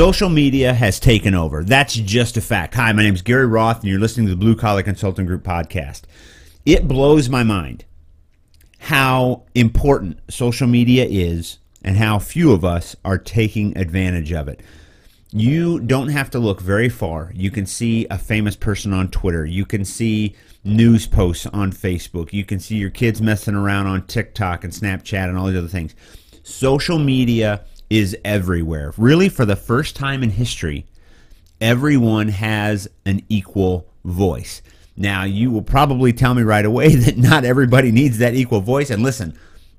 Social media has taken over. That's just a fact. Hi, my name is Gary Roth, and you're listening to the Blue Collar Consulting Group podcast. It blows my mind how important social media is and how few of us are taking advantage of it. You don't have to look very far. You can see a famous person on Twitter. You can see news posts on Facebook. You can see your kids messing around on TikTok and Snapchat and all these other things. Social media is everywhere. Really, for the first time in history, everyone has an equal voice. Now, you will probably tell me right away that not everybody needs that equal voice. And listen,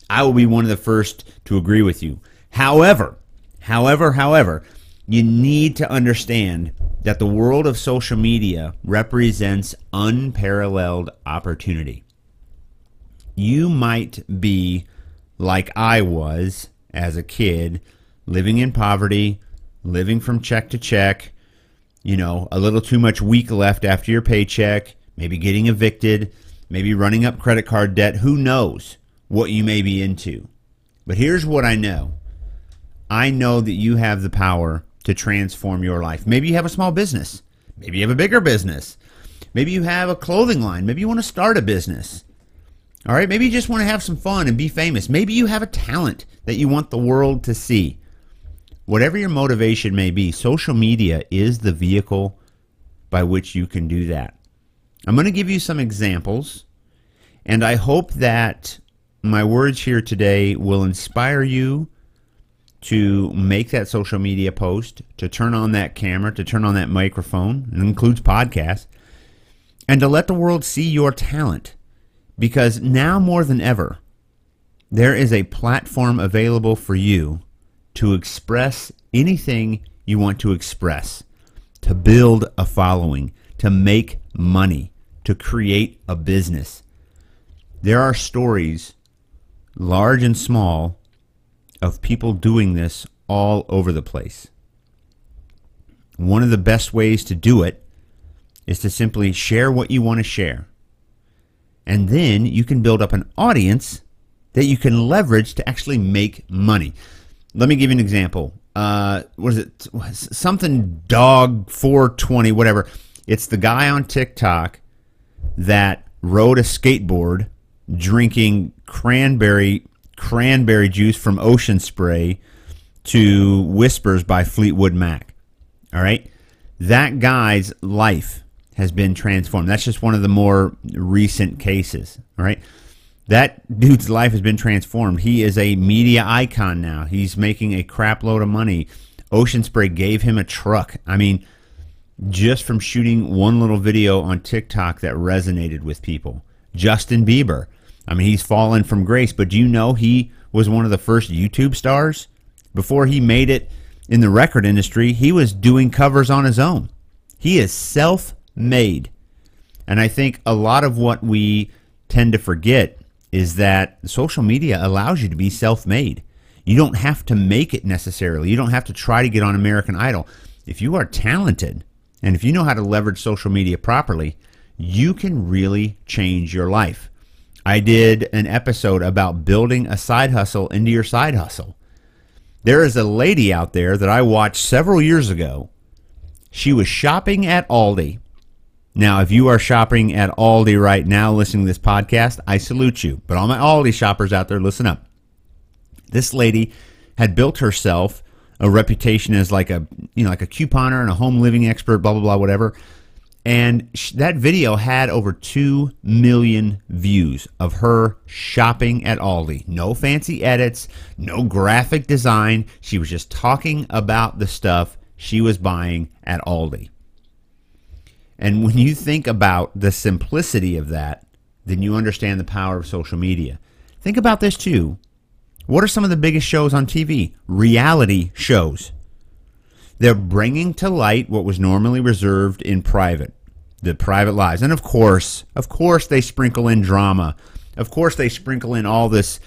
I will be one of the first to agree with you. However, however, however, you need to understand that the world of social media represents unparalleled opportunity. You might be like I was as a kid living in poverty, living from check to check, you know, a little too much week left after your paycheck, maybe getting evicted, maybe running up credit card debt. Who knows what you may be into? But here's what I know I know that you have the power to transform your life. Maybe you have a small business, maybe you have a bigger business, maybe you have a clothing line, maybe you want to start a business. All right, maybe you just want to have some fun and be famous. Maybe you have a talent that you want the world to see. Whatever your motivation may be, social media is the vehicle by which you can do that. I'm going to give you some examples, and I hope that my words here today will inspire you to make that social media post, to turn on that camera, to turn on that microphone, it includes podcasts, and to let the world see your talent. Because now more than ever, there is a platform available for you to express anything you want to express, to build a following, to make money, to create a business. There are stories, large and small, of people doing this all over the place. One of the best ways to do it is to simply share what you want to share. And then you can build up an audience that you can leverage to actually make money. Let me give you an example. Uh, what is it? Something dog 420, whatever. It's the guy on TikTok that rode a skateboard drinking cranberry cranberry juice from Ocean Spray to Whispers by Fleetwood Mac. All right? That guy's life has been transformed. That's just one of the more recent cases. All right? That dude's life has been transformed. He is a media icon now. He's making a crap load of money. Ocean Spray gave him a truck. I mean, just from shooting one little video on TikTok that resonated with people. Justin Bieber I mean, he's fallen from grace, but do you know he was one of the first YouTube stars? Before he made it in the record industry, he was doing covers on his own. He is self made. And I think a lot of what we tend to forget is that social media allows you to be self made. You don't have to make it necessarily, you don't have to try to get on American Idol. If you are talented and if you know how to leverage social media properly, you can really change your life. I did an episode about building a side hustle into your side hustle. There is a lady out there that I watched several years ago. She was shopping at Aldi. Now, if you are shopping at Aldi right now listening to this podcast, I salute you. But all my Aldi shoppers out there, listen up. This lady had built herself a reputation as like a you know like a couponer and a home living expert, blah blah blah, whatever. And sh- that video had over 2 million views of her shopping at Aldi. No fancy edits, no graphic design. She was just talking about the stuff she was buying at Aldi. And when you think about the simplicity of that, then you understand the power of social media. Think about this too. What are some of the biggest shows on TV? Reality shows. They're bringing to light what was normally reserved in private, the private lives. And of course, of course, they sprinkle in drama. Of course, they sprinkle in all this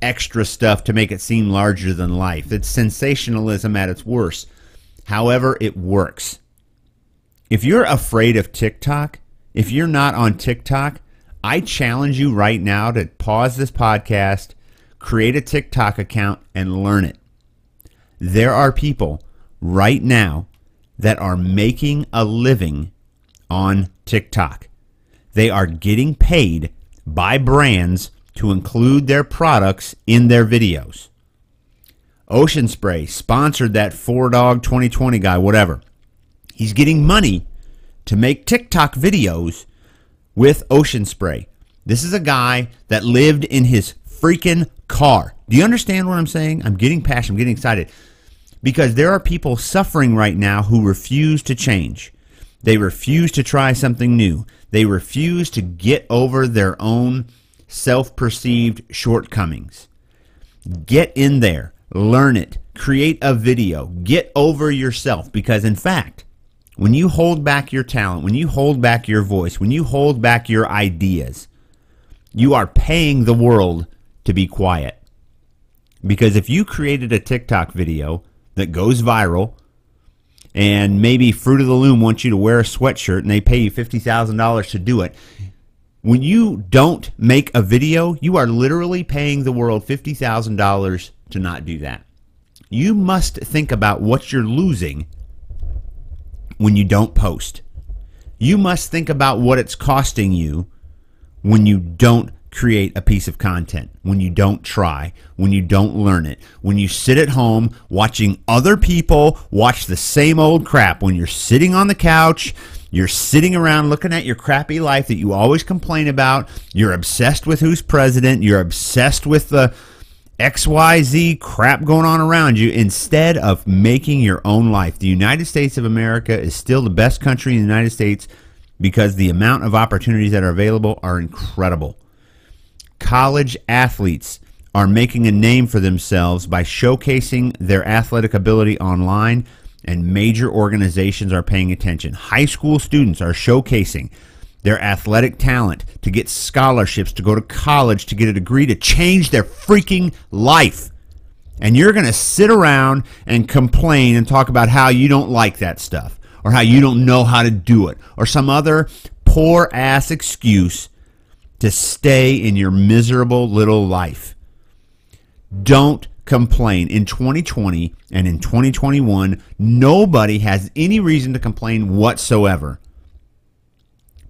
extra stuff to make it seem larger than life. It's sensationalism at its worst. However, it works. If you're afraid of TikTok, if you're not on TikTok, I challenge you right now to pause this podcast, create a TikTok account, and learn it. There are people right now that are making a living on TikTok. They are getting paid by brands to include their products in their videos. Ocean Spray sponsored that Four Dog 2020 guy, whatever. He's getting money to make TikTok videos with Ocean Spray. This is a guy that lived in his freaking car. Do you understand what I'm saying? I'm getting passionate, I'm getting excited. Because there are people suffering right now who refuse to change. They refuse to try something new. They refuse to get over their own self perceived shortcomings. Get in there, learn it, create a video, get over yourself. Because, in fact, when you hold back your talent, when you hold back your voice, when you hold back your ideas, you are paying the world to be quiet. Because if you created a TikTok video that goes viral, and maybe Fruit of the Loom wants you to wear a sweatshirt and they pay you $50,000 to do it, when you don't make a video, you are literally paying the world $50,000 to not do that. You must think about what you're losing when you don't post. You must think about what it's costing you when you don't create a piece of content, when you don't try, when you don't learn it, when you sit at home watching other people watch the same old crap, when you're sitting on the couch, you're sitting around looking at your crappy life that you always complain about, you're obsessed with who's president, you're obsessed with the XYZ crap going on around you instead of making your own life. The United States of America is still the best country in the United States because the amount of opportunities that are available are incredible college athletes are making a name for themselves by showcasing their athletic ability online, and major organizations are paying attention. High school students are showcasing their athletic talent to get scholarships, to go to college, to get a degree, to change their freaking life. And you're going to sit around and complain and talk about how you don't like that stuff or how you don't know how to do it or some other poor ass excuse to stay in your miserable little life. Don't complain. In 2020 and in 2021, nobody has any reason to complain whatsoever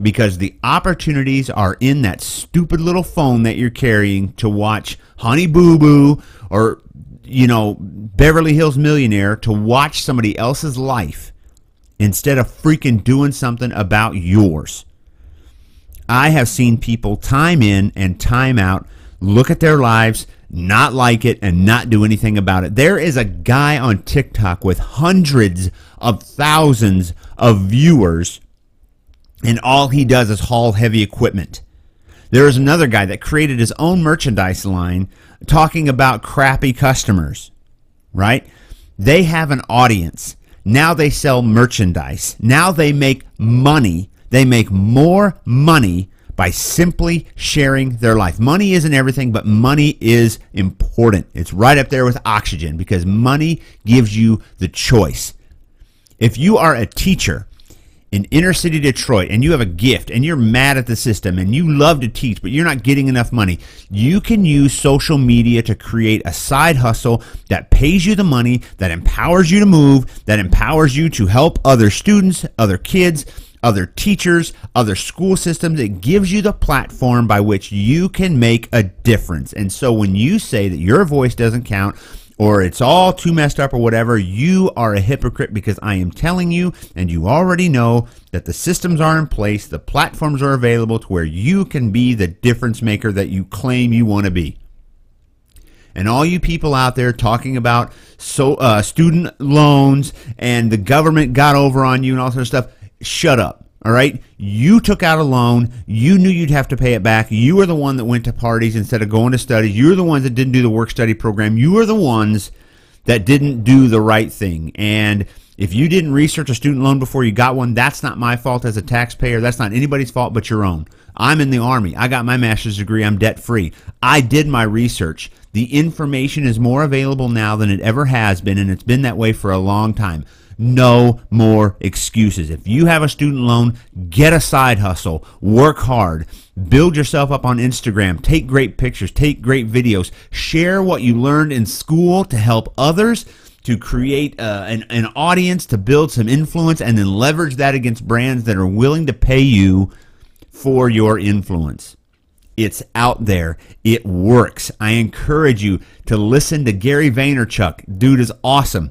because the opportunities are in that stupid little phone that you're carrying to watch Honey Boo Boo or, you know, Beverly Hills Millionaire to watch somebody else's life instead of freaking doing something about yours. I have seen people time in and time out look at their lives, not like it, and not do anything about it. There is a guy on TikTok with hundreds of thousands of viewers, and all he does is haul heavy equipment. There is another guy that created his own merchandise line talking about crappy customers, right? They have an audience. Now they sell merchandise. Now they make money they make more money by simply sharing their life. Money isn't everything, but money is important. It's right up there with oxygen because money gives you the choice. If you are a teacher in inner city Detroit and you have a gift and you're mad at the system and you love to teach, but you're not getting enough money, you can use social media to create a side hustle that pays you the money, that empowers you to move, that empowers you to help other students, other kids other teachers, other school systems. It gives you the platform by which you can make a difference. And so when you say that your voice doesn't count, or it's all too messed up or whatever, you are a hypocrite because I am telling you, and you already know that the systems are in place, the platforms are available to where you can be the difference maker that you claim you want to be. And all you people out there talking about so uh, student loans and the government got over on you and all sort of stuff, shut up. All right. You took out a loan. You knew you'd have to pay it back. You were the one that went to parties instead of going to studies. You're the ones that didn't do the work study program. You were the ones that didn't do the right thing. And if you didn't research a student loan before you got one, that's not my fault as a taxpayer. That's not anybody's fault but your own. I'm in the Army. I got my master's degree. I'm debt free. I did my research. The information is more available now than it ever has been, and it's been that way for a long time. No more excuses. If you have a student loan, get a side hustle, work hard, build yourself up on Instagram, take great pictures, take great videos, share what you learned in school to help others to create uh, an, an audience, to build some influence, and then leverage that against brands that are willing to pay you for your influence. It's out there. It works. I encourage you to listen to Gary Vaynerchuk. Dude is awesome.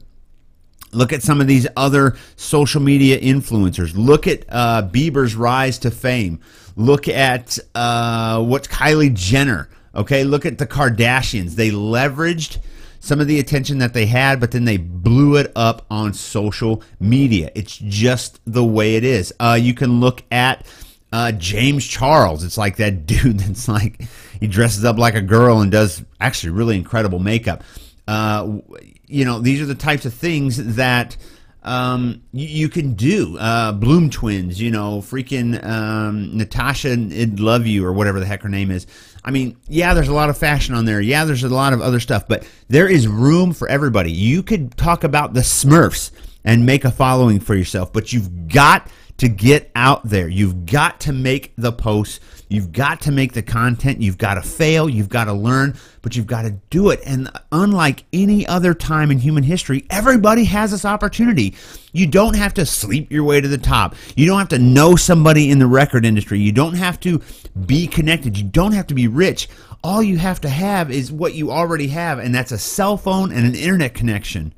Look at some of these other social media influencers. Look at uh, Bieber's rise to fame. Look at uh, what's Kylie Jenner. Okay, look at the Kardashians. They leveraged some of the attention that they had, but then they blew it up on social media. It's just the way it is. Uh, you can look at uh, James Charles. It's like that dude that's like he dresses up like a girl and does actually really incredible makeup. Uh, you know, these are the types of things that um, you, you, can do. Uh, Bloom twins, you know, freaking um, Natasha and Love You or whatever the heck her name is. I mean, yeah, there's a lot of fashion on there. Yeah, there's a lot of other stuff, but there is room for everybody. You could talk about the Smurfs and make a following for yourself, but you've got to get out there. You've got to make the posts. You've got to make the content. You've got to fail. You've got to learn, but you've got to do it. And unlike any other time in human history, everybody has this opportunity. You don't have to sleep your way to the top. You don't have to know somebody in the record industry. You don't have to be connected. You don't have to be rich. All you have to have is what you already have, and that's a cell phone and an internet connection.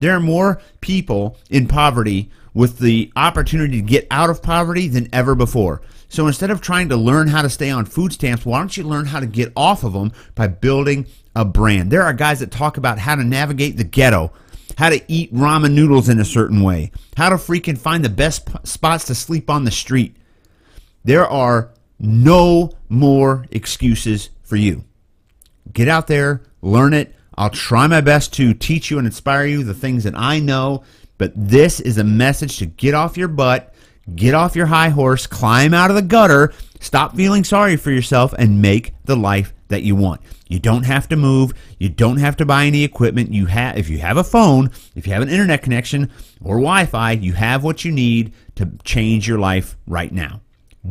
There are more people in poverty with the opportunity to get out of poverty than ever before. So instead of trying to learn how to stay on food stamps, why don't you learn how to get off of them by building a brand? There are guys that talk about how to navigate the ghetto, how to eat ramen noodles in a certain way, how to freaking find the best spots to sleep on the street. There are no more excuses for you. Get out there, learn it. I'll try my best to teach you and inspire you the things that I know but this is a message to get off your butt, get off your high horse, climb out of the gutter, stop feeling sorry for yourself, and make the life that you want. You don't have to move. You don't have to buy any equipment. You have, if you have a phone, if you have an internet connection or Wi-Fi, you have what you need to change your life right now.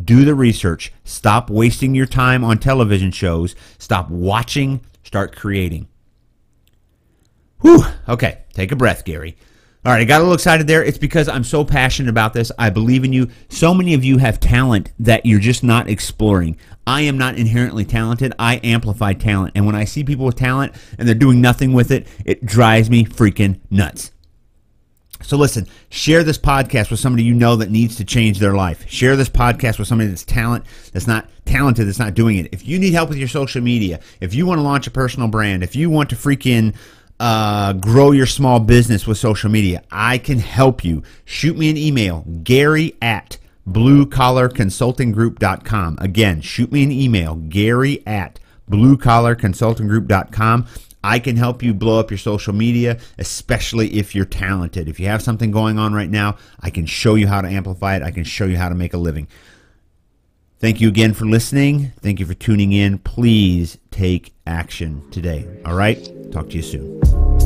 Do the research. Stop wasting your time on television shows. Stop watching. Start creating. Whew. Okay, take a breath, Gary. All right, I got a little excited there. It's because I'm so passionate about this. I believe in you. So many of you have talent that you're just not exploring. I am not inherently talented. I amplify talent. And when I see people with talent and they're doing nothing with it, it drives me freaking nuts. So listen, share this podcast with somebody you know that needs to change their life. Share this podcast with somebody that's talent that's not talented that's not doing it. If you need help with your social media, if you want to launch a personal brand, if you want to freaking uh, grow your small business with social media, I can help you. Shoot me an email, Gary at bluecollarconsultinggroup.com. Again, shoot me an email, Gary at bluecollarconsultinggroup.com. I can help you blow up your social media, especially if you're talented. If you have something going on right now, I can show you how to amplify it. I can show you how to make a living. Thank you again for listening. Thank you for tuning in. Please take action today. All right? Talk to you soon.